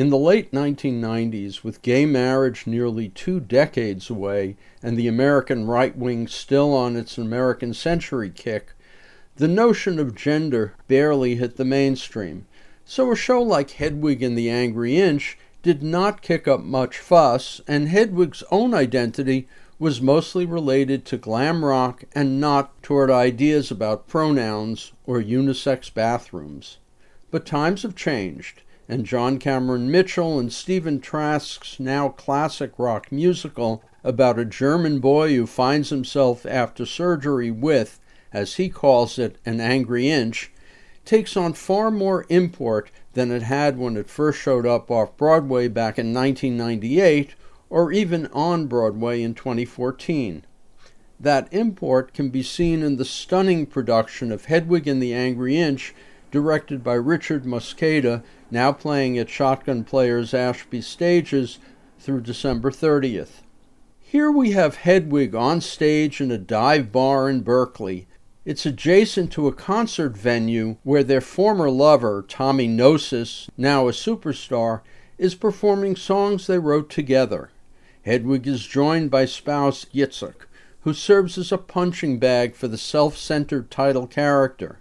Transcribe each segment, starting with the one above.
In the late 1990s, with gay marriage nearly two decades away and the American right wing still on its American century kick, the notion of gender barely hit the mainstream. So a show like Hedwig and the Angry Inch did not kick up much fuss, and Hedwig's own identity was mostly related to glam rock and not toward ideas about pronouns or unisex bathrooms. But times have changed and John Cameron Mitchell and Stephen Trask's now classic rock musical about a German boy who finds himself after surgery with, as he calls it, an angry inch, takes on far more import than it had when it first showed up off Broadway back in 1998 or even on Broadway in 2014. That import can be seen in the stunning production of Hedwig and the Angry Inch, directed by Richard Mosqueda now playing at Shotgun Players Ashby Stages through December 30th. Here we have Hedwig on stage in a dive bar in Berkeley. It's adjacent to a concert venue where their former lover, Tommy Gnosis, now a superstar, is performing songs they wrote together. Hedwig is joined by spouse Yitzhak, who serves as a punching bag for the self centered title character.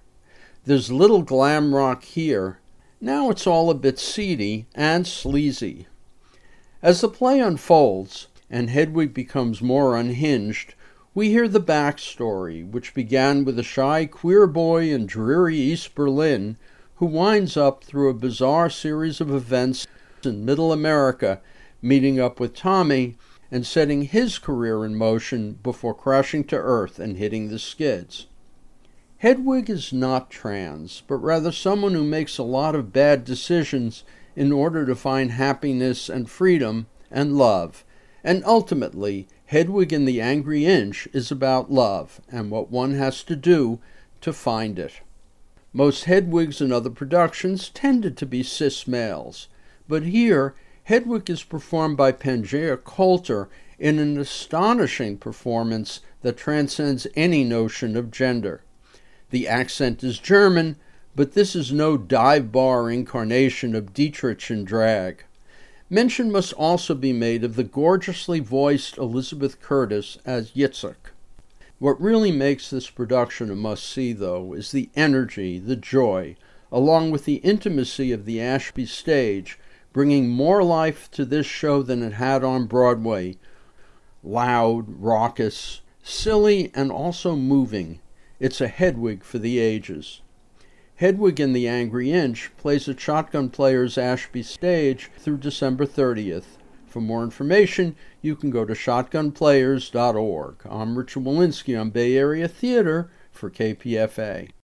There's little glam rock here, now it's all a bit seedy and sleazy. As the play unfolds and Hedwig becomes more unhinged, we hear the backstory, which began with a shy queer boy in dreary East Berlin who winds up through a bizarre series of events in Middle America, meeting up with Tommy and setting his career in motion before crashing to earth and hitting the skids. Hedwig is not trans, but rather someone who makes a lot of bad decisions in order to find happiness and freedom and love. And ultimately, Hedwig and the Angry Inch is about love and what one has to do to find it. Most Hedwigs and other productions tended to be cis males, but here Hedwig is performed by Pangea Coulter in an astonishing performance that transcends any notion of gender. The accent is German, but this is no dive bar incarnation of Dietrich in drag. Mention must also be made of the gorgeously voiced Elizabeth Curtis as Yitzhak. What really makes this production a must see, though, is the energy, the joy, along with the intimacy of the Ashby stage, bringing more life to this show than it had on Broadway. Loud, raucous, silly, and also moving. It's a Hedwig for the ages. Hedwig and the Angry Inch plays at Shotgun Players Ashby Stage through December 30th. For more information, you can go to shotgunplayers.org. I'm Richard Wolinsky on Bay Area Theater for KPFA.